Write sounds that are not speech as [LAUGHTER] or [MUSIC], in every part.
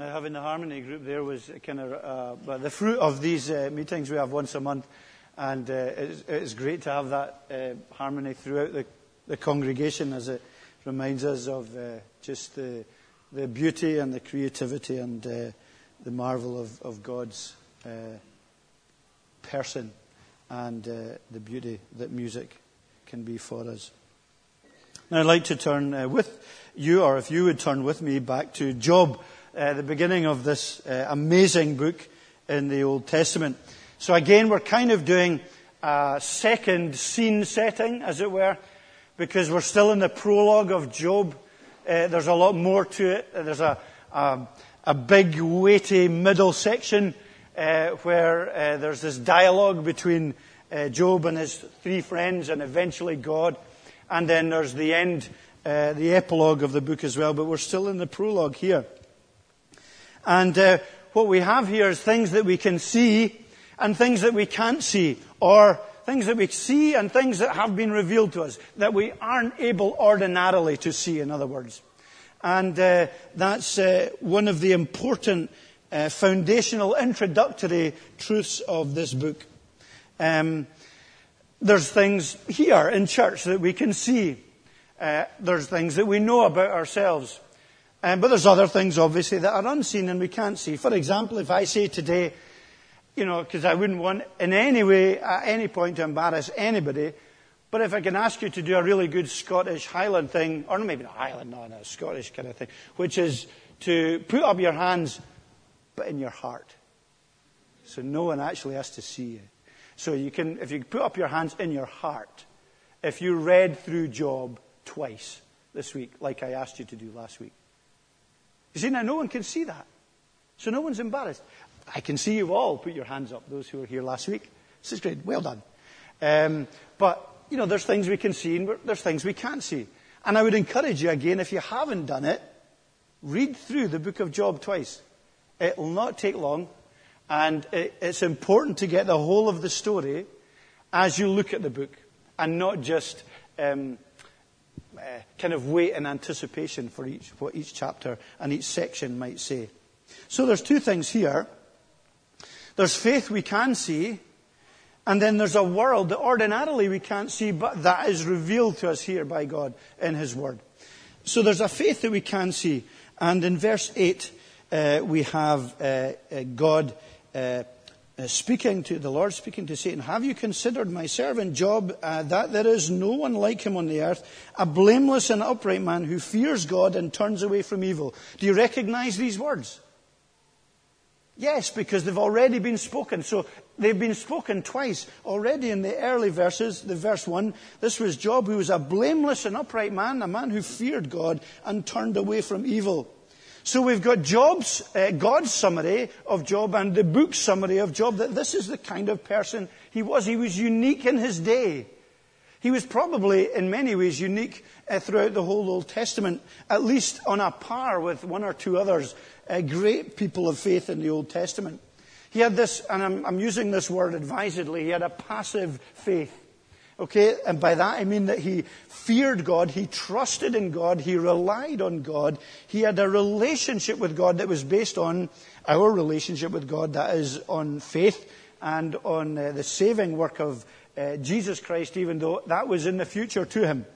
Now, having the harmony group there was kind of uh, the fruit of these uh, meetings we have once a month, and uh, it's, it's, great to have that uh, harmony throughout the, the, congregation as it reminds us of uh, just the, the beauty and the creativity and uh, the marvel of, of God's person and the beauty that music can be for us. Now, I'd like to turn with you, or if you would turn with me, back to Job uh, the beginning of this uh, amazing book in the Old Testament. So again, we're kind of doing a second scene setting, as it were, because we're still in the prologue of Job. Uh, there's a lot more to it. There's a, a, a big, weighty middle section uh, where uh, there's this dialogue between uh, Job and his three friends and eventually God. And then there's the end, the epilogue of the book as well. But we're still in the prologue here. And uh, what we have here is things that we can see and things that we can't see, or things that we see and things that have been revealed to us that we aren't able ordinarily to see, in other words. And uh, that's uh, one of the important uh, foundational introductory truths of this book. Um, there's things here in church that we can see. Uh, there's things that we know about ourselves. Um, but there's other things, obviously, that are unseen and we can't see. For example, if I say today, you know, because I wouldn't want in any way, at any point, to embarrass anybody, but if I can ask you to do a really good Scottish Highland thing, or maybe not Highland, no, no, Scottish kind of thing, which is to put up your hands, but in your heart. So no one actually has to see you. So you can, if you put up your hands in your heart, if you read through Job twice this week, like I asked you to do last week, you see, now no one can see that. So no one's embarrassed. I can see you all put your hands up, those who were here last week. This is great. Well done. Um, but, you know, there's things we can see and there's things we can't see. And I would encourage you again, if you haven't done it, read through the book of Job twice. It will not take long. And it, it's important to get the whole of the story as you look at the book and not just um, uh, kind of wait in anticipation for each, what each chapter and each section might say. So there's two things here. There's faith we can see, and then there's a world that ordinarily we can't see, but that is revealed to us here by God in His Word. So there's a faith that we can see. And in verse 8, uh, we have uh, uh God uh, speaking to the Lord, speaking to Satan, Have you considered my servant Job, uh, that there is no one like him on the earth, a blameless and upright man who fears God and turns away from evil? Do you recognize these words? Yes, because they've already been spoken. So they've been spoken twice already in the early verses. The verse 1, this was Job who was a blameless and upright man, a man who feared God and turned away from evil. So we've got Job's, uh, God's summary of Job and the book's summary of Job that this is the kind of person he was. He was unique in his day. He was probably, in many ways, unique uh, throughout the whole Old Testament, at least on a par with one or two others, uh, great people of faith in the Old Testament. He had this, and I'm, I'm using this word advisedly, he had a passive faith. Okay, and by that I mean that he feared God, he trusted in God, he relied on God, he had a relationship with God that was based on our relationship with God, that is on faith and on uh, the saving work of uh, Jesus Christ, even though that was in the future to him.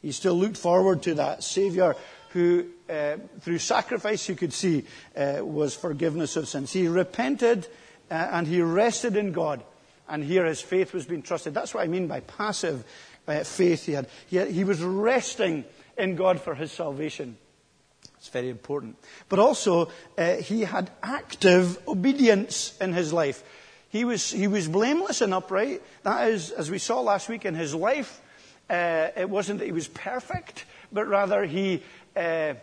He still looked forward to that Savior who, uh, through sacrifice, you could see, uh, was forgiveness of sins. He repented uh, and he rested in God and here his faith was being trusted. That's what I mean by passive uh, faith he had. he. He was resting in God for his salvation. It's very important. But also, uh, he had active obedience in his life. He was, he was blameless and upright. That is, as we saw last week in his life, uh, it wasn't that he was perfect, but rather he uh,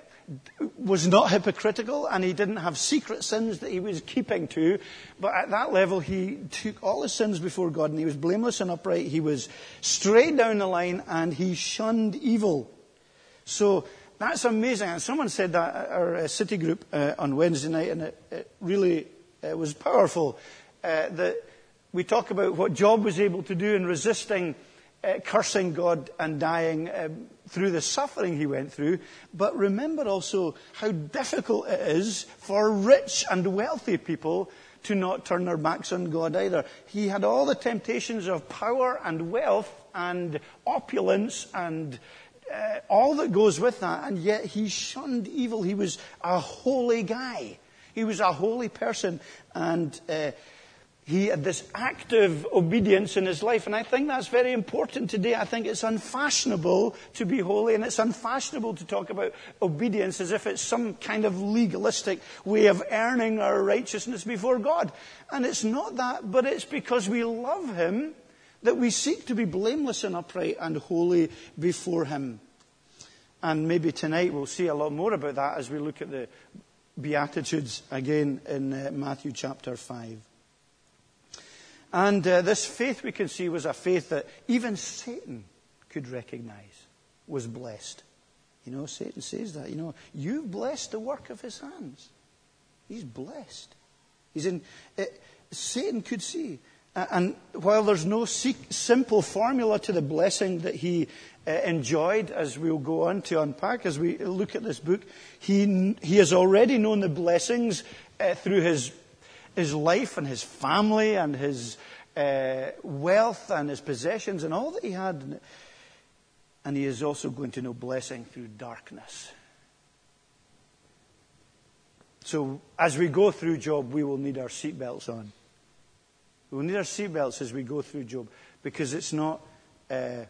was not hypocritical and he didn't have secret sins that he was keeping to. But at that level, he took all his sins before God and he was blameless and upright. He was straight down the line and he shunned evil. So that's amazing. And someone said that at our uh, city group uh, on Wednesday night and it, it really uh, was powerful. Uh, that we talk about what Job was able to do in resisting uh, cursing God and dying um, through the suffering he went through, but remember also how difficult it is for rich and wealthy people to not turn their backs on God either. He had all the temptations of power and wealth and opulence and uh, all that goes with that, and yet he shunned evil. He was a holy guy. He was a holy person, and uh, he had this active obedience in his life, and I think that's very important today. I think it's unfashionable to be holy, and it's unfashionable to talk about obedience as if it's some kind of legalistic way of earning our righteousness before God. And it's not that, but it's because we love him that we seek to be blameless and upright and holy before him. And maybe tonight we'll see a lot more about that as we look at the Beatitudes again in uh, Matthew chapter 5. And uh, this faith we can see was a faith that even Satan could recognize was blessed. You know, Satan says that. You know, you've blessed the work of his hands. He's blessed. He's in. Uh, Satan could see. Uh, and while there's no simple formula to the blessing that he uh, enjoyed, as we'll go on to unpack as we look at this book, he, he has already known the blessings uh, through his his life and his family and his uh, wealth and his possessions and all that he had. And he is also going to know blessing through darkness. So as we go through Job, we will need our seatbelts on. We will need our seatbelts as we go through Job because it's not uh,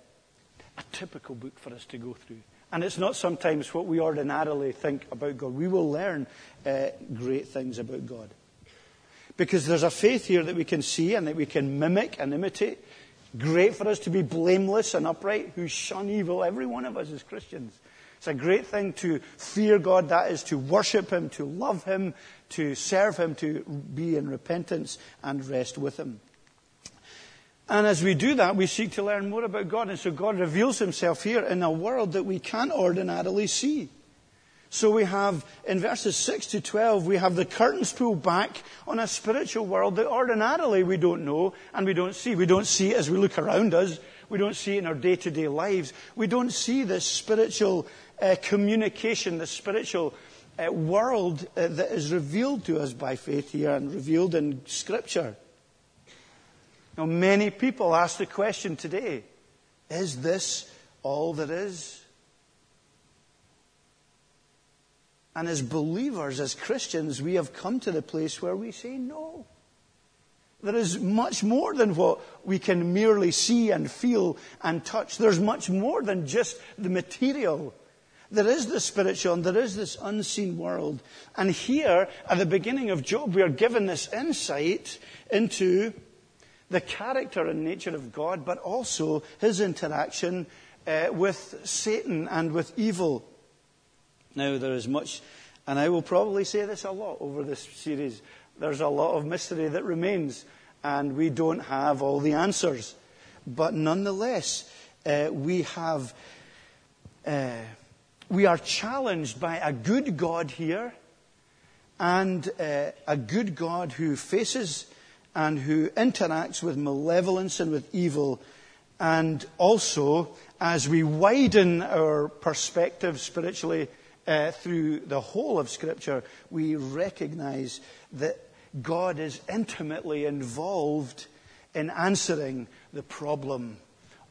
a typical book for us to go through. And it's not sometimes what we ordinarily think about God. We will learn uh, great things about God. Because there's a faith here that we can see and that we can mimic and imitate. Great for us to be blameless and upright, who shun evil, every one of us as Christians. It's a great thing to fear God, that is to worship Him, to love Him, to serve Him, to be in repentance and rest with Him. And as we do that, we seek to learn more about God. And so God reveals Himself here in a world that we can't ordinarily see. So we have, in verses 6 to 12, we have the curtains pulled back on a spiritual world that ordinarily we don't know and we don't see. We don't see it as we look around us. We don't see it in our day to day lives. We don't see this spiritual uh, communication, the spiritual uh, world uh, that is revealed to us by faith here and revealed in Scripture. Now, many people ask the question today is this all there is? And as believers, as Christians, we have come to the place where we say no. There is much more than what we can merely see and feel and touch. There's much more than just the material. There is the spiritual and there is this unseen world. And here, at the beginning of Job, we are given this insight into the character and nature of God, but also his interaction uh, with Satan and with evil. Now, there is much, and I will probably say this a lot over this series, there's a lot of mystery that remains, and we don't have all the answers. But nonetheless, uh, we have, uh, we are challenged by a good God here, and uh, a good God who faces and who interacts with malevolence and with evil. And also, as we widen our perspective spiritually, uh, through the whole of Scripture, we recognize that God is intimately involved in answering the problem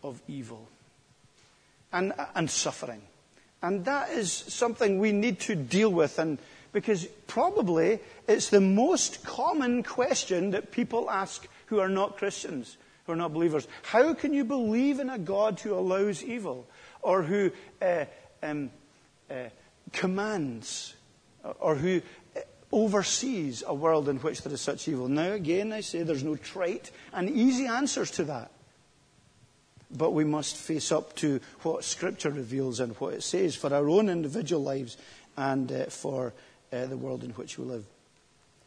of evil and, and suffering. And that is something we need to deal with, and because probably it's the most common question that people ask who are not Christians, who are not believers. How can you believe in a God who allows evil, or who uh, um, uh, commands or who oversees a world in which there is such evil. Now, again, I say there's no trite and easy answers to that. But we must face up to what Scripture reveals and what it says for our own individual lives and uh, for uh, the world in which we live.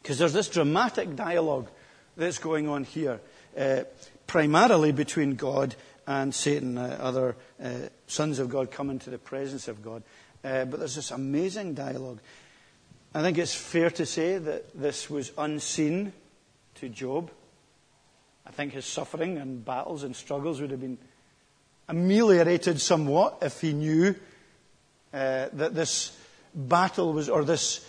Because there's this dramatic dialogue that's going on here, uh, primarily between God and Satan. Uh, other uh, sons of God come into the presence of God. Uh, but there's this amazing dialogue. I think it's fair to say that this was unseen to Job. I think his suffering and battles and struggles would have been ameliorated somewhat if he knew uh, that this battle was, or this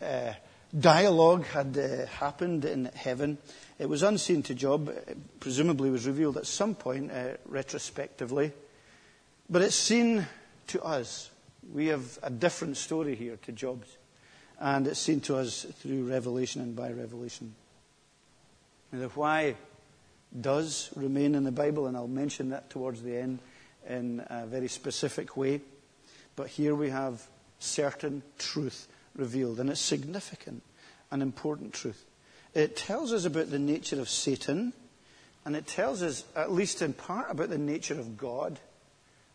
uh, dialogue had uh, happened in heaven. It was unseen to Job, it presumably was revealed at some point uh, retrospectively, but it's seen to us. We have a different story here to Job's, and it's seen to us through revelation and by revelation. Now, the why does remain in the Bible, and I'll mention that towards the end in a very specific way. But here we have certain truth revealed, and it's significant and important truth. It tells us about the nature of Satan, and it tells us, at least in part, about the nature of God,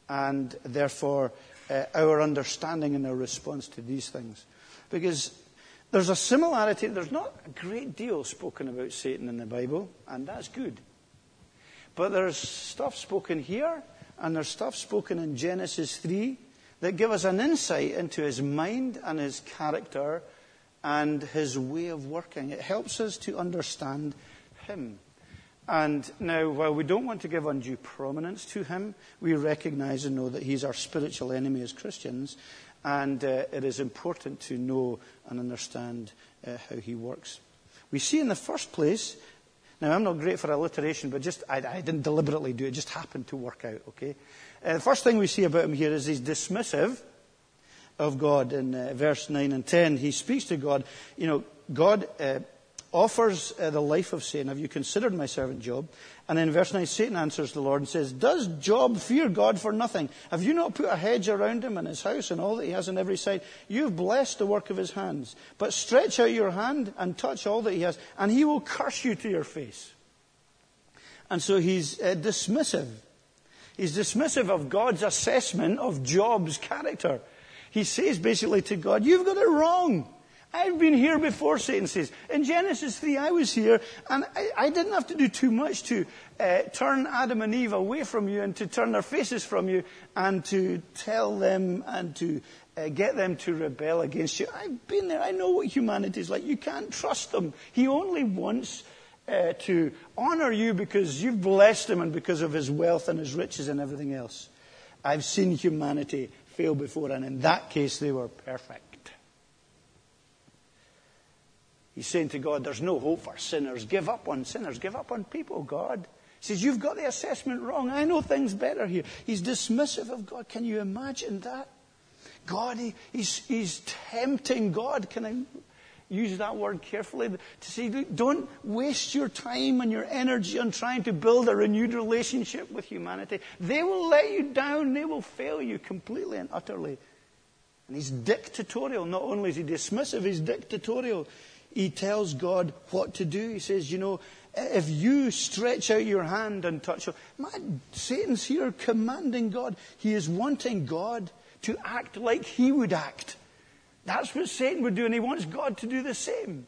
and therefore Uh, our understanding and our response to these things. Because there's a similarity, there's not a great deal spoken about Satan in the Bible, and that's good. But there's stuff spoken here, and there's stuff spoken in Genesis 3 that give us an insight into his mind and his character and his way of working. It helps us to understand him. And now, while we don't want to give undue prominence to him, we recognize and know that he's our spiritual enemy as Christians, and uh, it is important to know and understand uh, how he works. We see in the first place, now I'm not great for alliteration, but just I, I didn't deliberately do it; it just happened to work out. Okay, uh, the first thing we see about him here is he's dismissive of God. In uh, verse nine and ten, he speaks to God. You know, God uh, offers uh, the life of Satan. Have you considered my servant Job? And in verse 9, Satan answers the Lord and says, Does Job fear God for nothing? Have you not put a hedge around him and his house and all that he has on every side? You've blessed the work of his hands. But stretch out your hand and touch all that he has, and he will curse you to your face. And so he's uh, dismissive. He's dismissive of God's assessment of Job's character. He says basically to God, You've got it wrong. I've been here before, Satan says. In Genesis 3, I was here, and I, I didn't have to do too much to uh, turn Adam and Eve away from you and to turn their faces from you and to tell them and to uh, get them to rebel against you. I've been there. I know what humanity is like. You can't trust them. He only wants uh, to honor you because you've blessed him and because of his wealth and his riches and everything else. I've seen humanity fail before, and in that case, they were perfect. He's saying to God, There's no hope for sinners. Give up on sinners. Give up on people, God. He says, You've got the assessment wrong. I know things better here. He's dismissive of God. Can you imagine that? God, he, he's, he's tempting God. Can I use that word carefully? To say, don't waste your time and your energy on trying to build a renewed relationship with humanity. They will let you down. They will fail you completely and utterly. And he's dictatorial. Not only is he dismissive, he's dictatorial he tells God what to do. He says, you know, if you stretch out your hand and touch, man, Satan's here commanding God. He is wanting God to act like he would act. That's what Satan would do, and he wants God to do the same.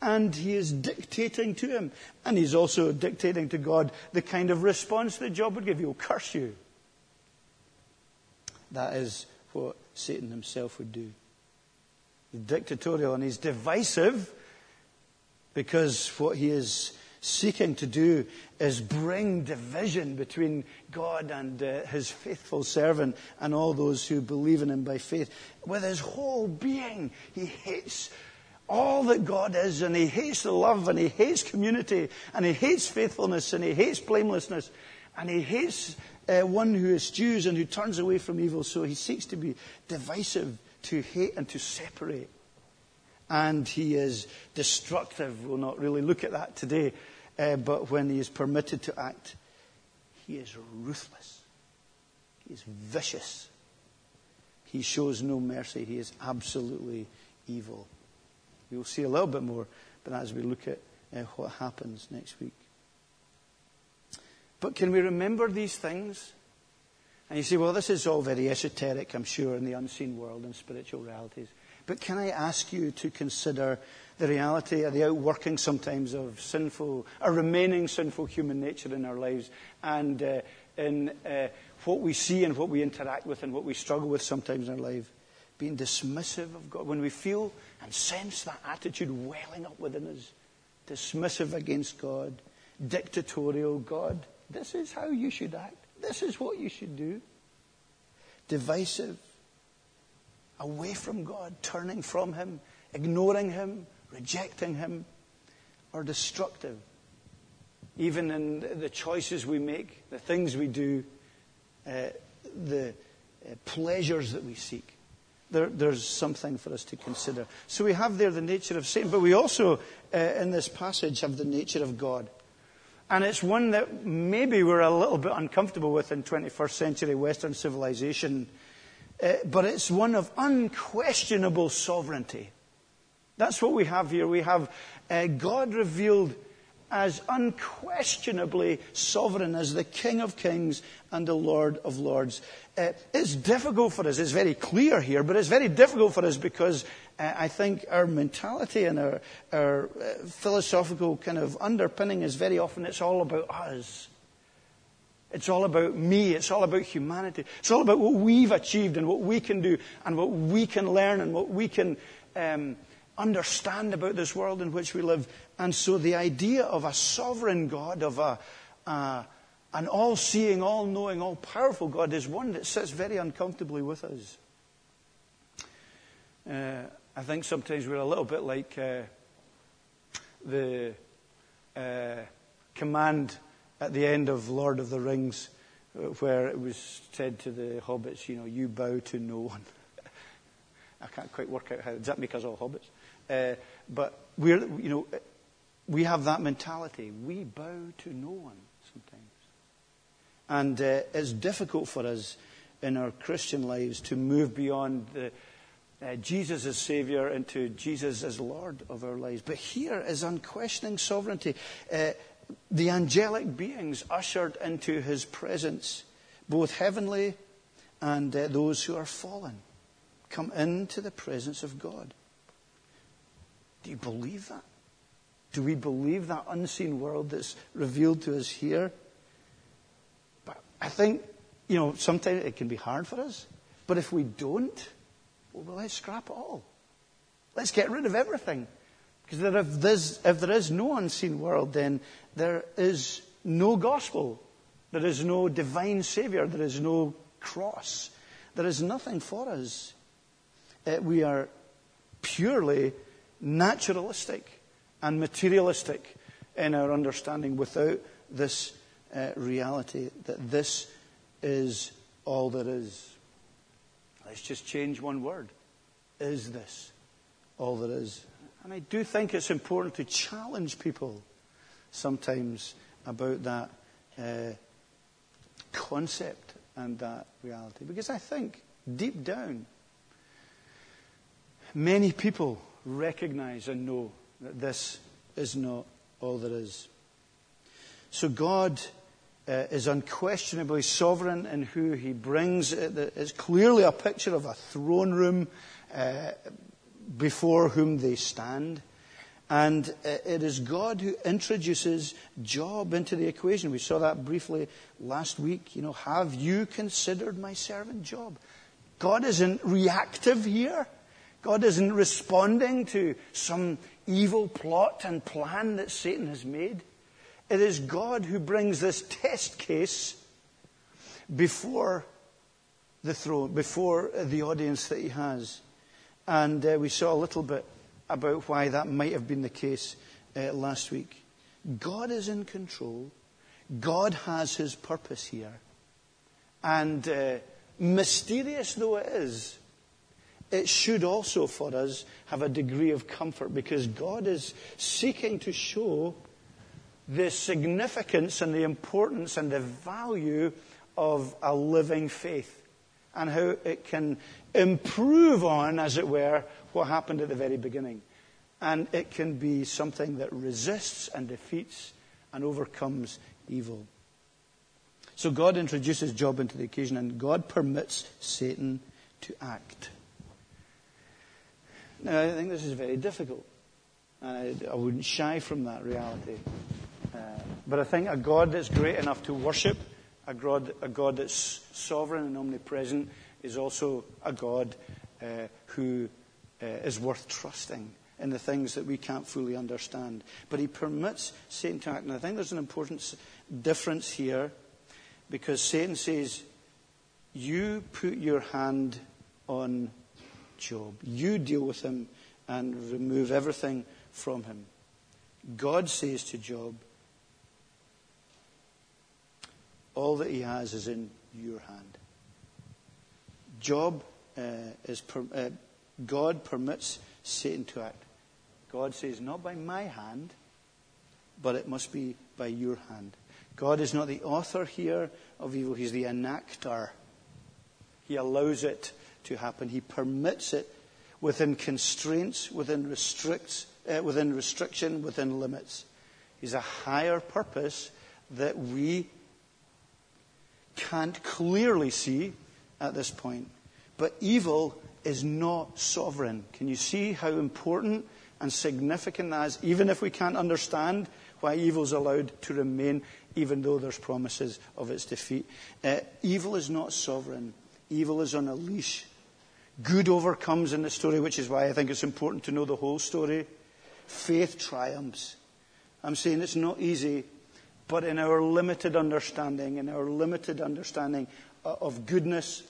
And he is dictating to him. And he's also dictating to God the kind of response that Job would give. He'll curse you. That is what Satan himself would do. Dictatorial and he's divisive because what he is seeking to do is bring division between God and uh, his faithful servant and all those who believe in him by faith. With his whole being, he hates all that God is and he hates the love and he hates community and he hates faithfulness and he hates blamelessness and he hates uh, one who eschews and who turns away from evil. So he seeks to be divisive to hate and to separate. And he is destructive. We'll not really look at that today. Uh, but when he is permitted to act, he is ruthless. He is vicious. He shows no mercy. He is absolutely evil. We will see a little bit more, but as we look at uh, what happens next week. But can we remember these things? And you say, well, this is all very esoteric, I'm sure, in the unseen world and spiritual realities. But can I ask you to consider the reality of the outworking sometimes of sinful, or remaining sinful human nature in our lives and uh, in uh, what we see and what we interact with and what we struggle with sometimes in our life? Being dismissive of God. When we feel and sense that attitude welling up within us, dismissive against God, dictatorial God, this is how you should act. This is what you should do. Divisive, away from God, turning from Him, ignoring Him, rejecting Him, or destructive. Even in the choices we make, the things we do, uh, the uh, pleasures that we seek. There, there's something for us to consider. So we have there the nature of Satan, but we also, uh, in this passage, have the nature of God. And it's one that maybe we're a little bit uncomfortable with in 21st century Western civilization, uh, but it's one of unquestionable sovereignty. That's what we have here. We have uh, God revealed as unquestionably sovereign as the King of Kings and the Lord of Lords. Uh, it's difficult for us. It's very clear here, but it's very difficult for us because I think our mentality and our, our uh, philosophical kind of underpinning is very often it's all about us. It's all about me. It's all about humanity. It's all about what we've achieved and what we can do and what we can learn and what we can um, understand about this world in which we live. And so the idea of a sovereign God, of a, uh, an all seeing, all knowing, all powerful God is one that sits very uncomfortably with us. Uh, I think sometimes we're a little bit like uh, the uh, command at the end of Lord of the Rings, uh, where it was said to the hobbits, you know, you bow to no one. [LAUGHS] I can't quite work out how, does that make us all hobbits? Uh, but we're, you know, we have that mentality. We bow to no one sometimes. And uh, it's difficult for us in our Christian lives to move beyond the, uh, Jesus as Savior into Jesus as Lord of our lives. But here is unquestioning sovereignty. Uh, the angelic beings ushered into his presence, both heavenly and uh, those who are fallen, come into the presence of God. Do you believe that? Do we believe that unseen world that's revealed to us here? But I think, you know, sometimes it can be hard for us. But if we don't, well, let's scrap it all. Let's get rid of everything. Because if, there's, if there is no unseen world, then there is no gospel. There is no divine Savior. There is no cross. There is nothing for us. Uh, we are purely naturalistic and materialistic in our understanding without this uh, reality that this is all there is. Let's just change one word. Is this all there is? And I do think it's important to challenge people sometimes about that uh, concept and that reality. Because I think deep down, many people recognize and know that this is not all there is. So God uh, is unquestionably sovereign in who he brings. It's clearly a picture of a throne room uh, before whom they stand. And uh, it is God who introduces Job into the equation. We saw that briefly last week. You know, have you considered my servant Job? God isn't reactive here. God isn't responding to some evil plot and plan that Satan has made. It is God who brings this test case before the throne, before the audience that he has. And uh, we saw a little bit about why that might have been the case uh, last week. God is in control. God has his purpose here. And uh, mysterious though it is, it should also for us have a degree of comfort because God is seeking to show the significance and the importance and the value of a living faith and how it can improve on, as it were, what happened at the very beginning. And it can be something that resists and defeats and overcomes evil. So God introduces Job into the occasion and God permits Satan to act. Now, I think this is very difficult. And I, I wouldn't shy from that reality. But I think a God that's great enough to worship, a God, a God that's sovereign and omnipresent, is also a God uh, who uh, is worth trusting in the things that we can't fully understand. But he permits Satan to act. And I think there's an important difference here Because Satan says, You put your hand on Job. You deal with him and remove everything from him. God says to Job, All that he has is in your hand. Job uh, is per, uh, God permits Satan to act. God says, not by my hand, but it must be by your hand. God is not the author here of evil, He's the enactor. He allows it to happen. He permits it within constraints, within, restricts, uh, within restriction, within limits. He's a higher purpose that we can't clearly see at this point. But evil is not sovereign. Can you see how important and significant that is, even if we can't understand why evil is allowed to remain, even though there's promises of its defeat? Uh, evil is not sovereign, evil is on a leash. Good overcomes in the story, which is why I think it's important to know the whole story. Faith triumphs. I'm saying it's not easy, but in our limited understanding, in our limited understanding uh, of goodness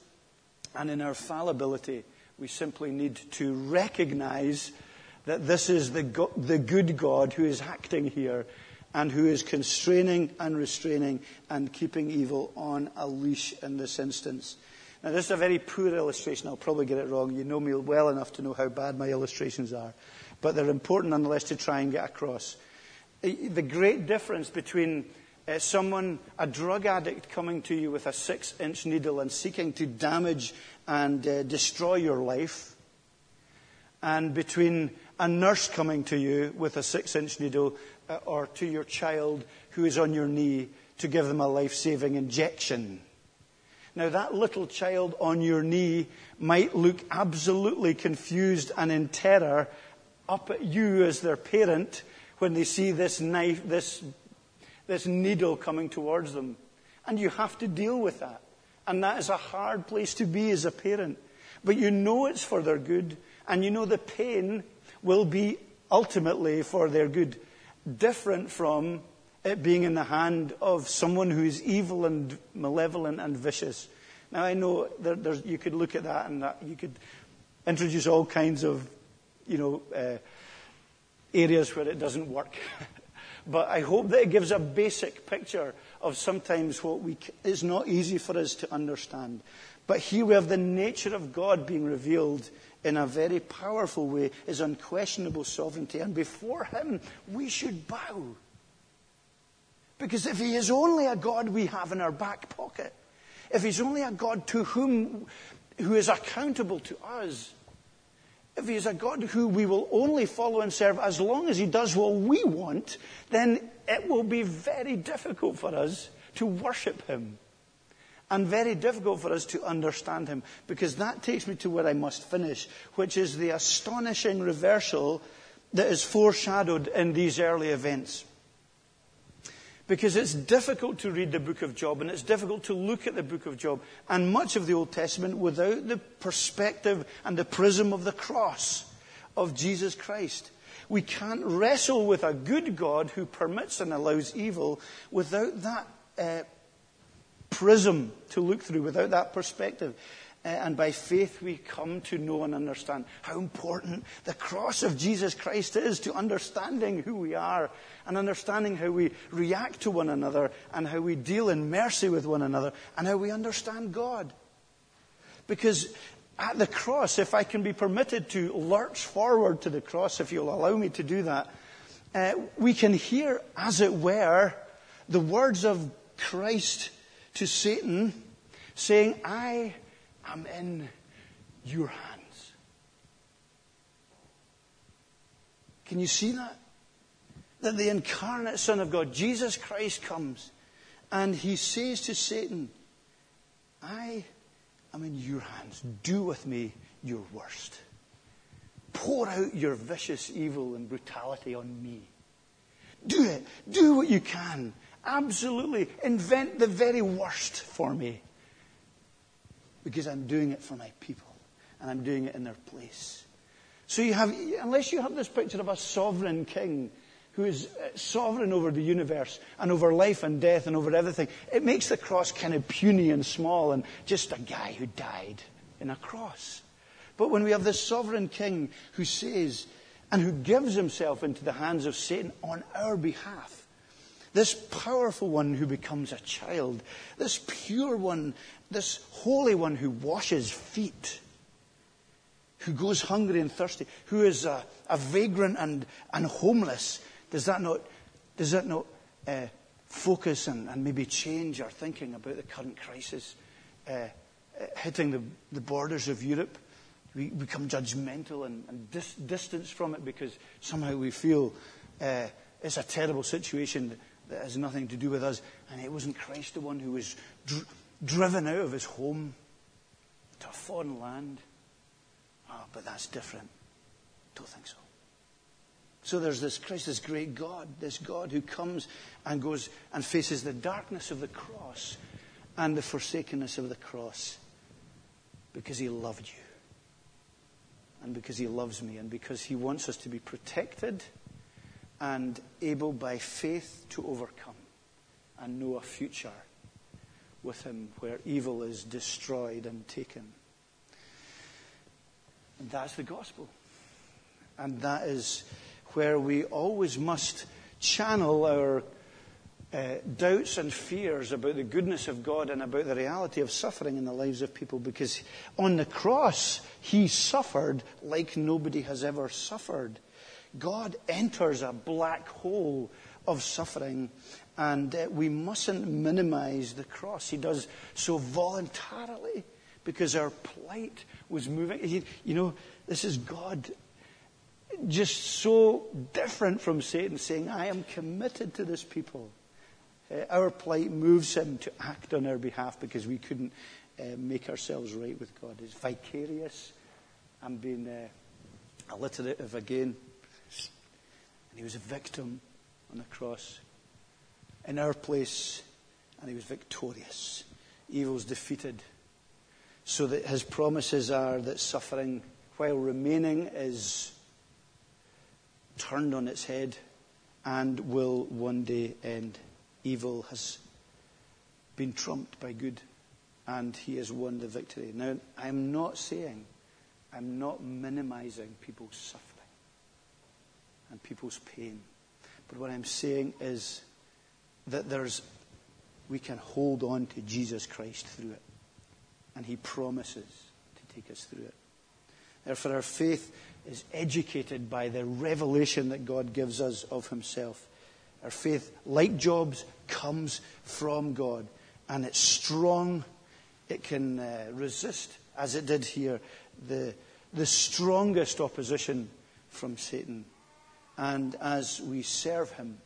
and in our fallibility, we simply need to recognize that this is the, the good God who is acting here and who is constraining and restraining and keeping evil on a leash in this instance. Now, this is a very poor illustration. I'll probably get it wrong. You know me well enough to know how bad my illustrations are. But they're important nonetheless to try and get across. The great difference between uh, someone, a drug addict, coming to you with a six inch needle and seeking to damage and uh, destroy your life, and between a nurse coming to you with a six inch needle uh, or to your child who is on your knee to give them a life saving injection. Now, that little child on your knee might look absolutely confused and in terror up at you as their parent when they see this knife, this this needle coming towards them. And you have to deal with that. And that is a hard place to be as a parent. But you know it's for their good, and you know the pain will be ultimately for their good, different from it being in the hand of someone who is evil and malevolent and vicious. Now, I know there, you could look at that and that, you could introduce all kinds of, you know, uh, areas where it doesn't work. [LAUGHS] But I hope that it gives a basic picture of sometimes what we, is not easy for us to understand. But here we have the nature of God being revealed in a very powerful way, his unquestionable sovereignty. And before him, we should bow. Because if he is only a God we have in our back pocket, if he's only a God to whom, who is accountable to us, if he is a God who we will only follow and serve as long as he does what we want, then it will be very difficult for us to worship him. And very difficult for us to understand him. Because that takes me to where I must finish, which is the astonishing reversal that is foreshadowed in these early events. Because it's difficult to read the book of Job and it's difficult to look at the book of Job and much of the Old Testament without the perspective and the prism of the cross of Jesus Christ. We can't wrestle with a good God who permits and allows evil without that uh, prism to look through, without that perspective. Uh, and by faith, we come to know and understand how important the cross of Jesus Christ is to understanding who we are and understanding how we react to one another and how we deal in mercy with one another and how we understand God. Because at the cross, if I can be permitted to lurch forward to the cross, if you'll allow me to do that, uh, we can hear, as it were, the words of Christ to Satan saying, I am in your hands. Can you see that? That the incarnate Son of God, Jesus Christ, comes and he says to Satan, I am in your hands. Do with me your worst. Pour out your vicious evil and brutality on me. Do it. Do what you can. Absolutely. Invent the very worst for me because I'm doing it for my people and I'm doing it in their place. So you have, unless you have this picture of a sovereign king who is uh, sovereign over the universe and over life and death and over everything, it makes the cross kind of puny and small and just a guy who died in a cross. But when we have this sovereign king who says and who gives himself into the hands of Satan on our behalf, this powerful one who becomes a child, this pure one, this holy one who washes feet, who goes hungry and thirsty, who is a, a vagrant and, and homeless, does that not, does that not uh, focus and, and, maybe change our thinking about the current crisis uh, uh, hitting the, the, borders of Europe? We become judgmental and, and dis- distanced from it because somehow we feel uh, it's a terrible situation that, has nothing to do with us. And it wasn't Christ the one who was dr- driven out of his home to a foreign land. Oh, but that's different. Don't think so. So there's this Christ, this great God, this God who comes and goes and faces the darkness of the cross and the forsakenness of the cross because he loved you and because he loves me and because he wants us to be protected and able by faith to overcome and know a future with him where evil is destroyed and taken. And that's the gospel. And that is where we always must channel our uh, doubts and fears about the goodness of God and about the reality of suffering in the lives of people because on the cross, He suffered like nobody has ever suffered. God enters a black hole of suffering and uh, we mustn't minimize the cross. He does so voluntarily because our plight was moving. You, you know, this is God just so different from Satan saying, I am committed to this people. Uh, our plight moves him to act on our behalf because we couldn't uh, make ourselves right with God. It's vicarious. I'm being uh, alliterative again. And he was a victim on the cross in our place, and he was victorious. Evil's defeated. So that his promises are that suffering, while remaining, is turned on its head and will one day end. Evil has been trumped by good and he has won the victory. Now, I'm not saying, I'm not minimizing people's suffering and people's pain. But what I'm saying is that there's, we can hold on to Jesus Christ through it. And he promises to take us through it. Therefore, our faith is educated by the revelation that God gives us of himself. Our faith, like Job's, comes from God. And it's strong. It can uh, resist, as it did here, the, the strongest opposition from Satan. And as we serve him,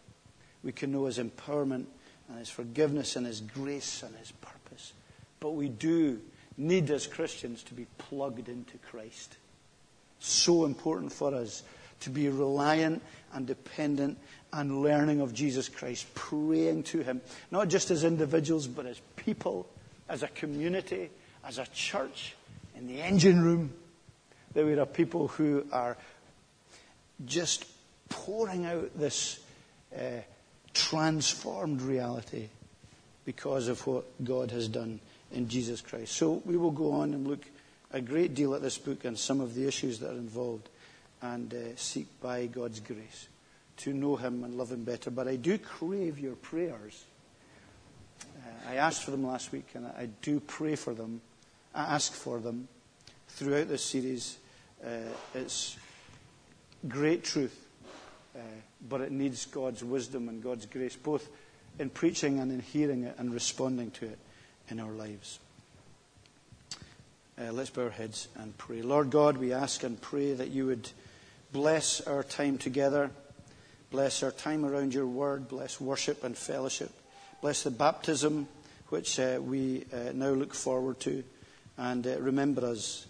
we can know his empowerment and his forgiveness and his grace and his purpose. But we do need, as Christians, to be plugged into Christ. So important for us to be reliant and dependent and learning of Jesus Christ, praying to Him, not just as individuals, but as people, as a community, as a church, in the engine room. That we are people who are just pouring out this uh, transformed reality because of what God has done in Jesus Christ. So we will go on and look a great deal at this book and some of the issues that are involved and uh, seek by God's grace to know Him and love Him better. But I do crave your prayers. Uh, I asked for them last week and I do pray for them. I ask for them throughout this series. Uh, it's great truth, uh, but it needs God's wisdom and God's grace, both in preaching and in hearing it and responding to it in our lives. Uh, let's bow our heads and pray. Lord God, we ask and pray that you would bless our time together, bless our time around your word, bless worship and fellowship, bless the baptism which uh, we uh, now look forward to, and uh, remember us,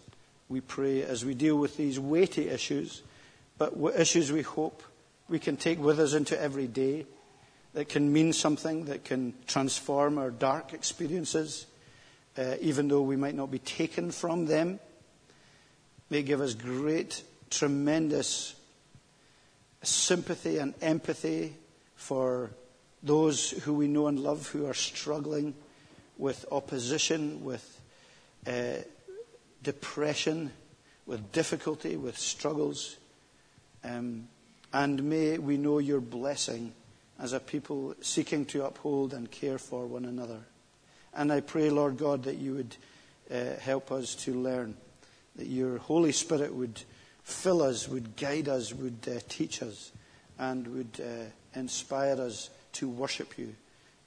we pray, as we deal with these weighty issues, but issues we hope we can take with us into every day that can mean something, that can transform our dark experiences uh, even though we might not be taken from them. May give us great, tremendous sympathy and empathy for those who we know and love who are struggling with opposition, with uh, depression, with difficulty, with struggles. Um, and may we know your blessing as a people seeking to uphold and care for one another. And I pray, Lord God, that you would uh, help us to learn, that your Holy Spirit would fill us, would guide us, would uh, teach us, and would uh, inspire us to worship you.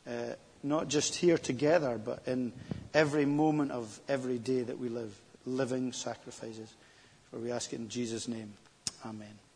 Uh, not just here together, but in every moment of every day that we live, living sacrifices. For we ask it in Jesus' name. Amen.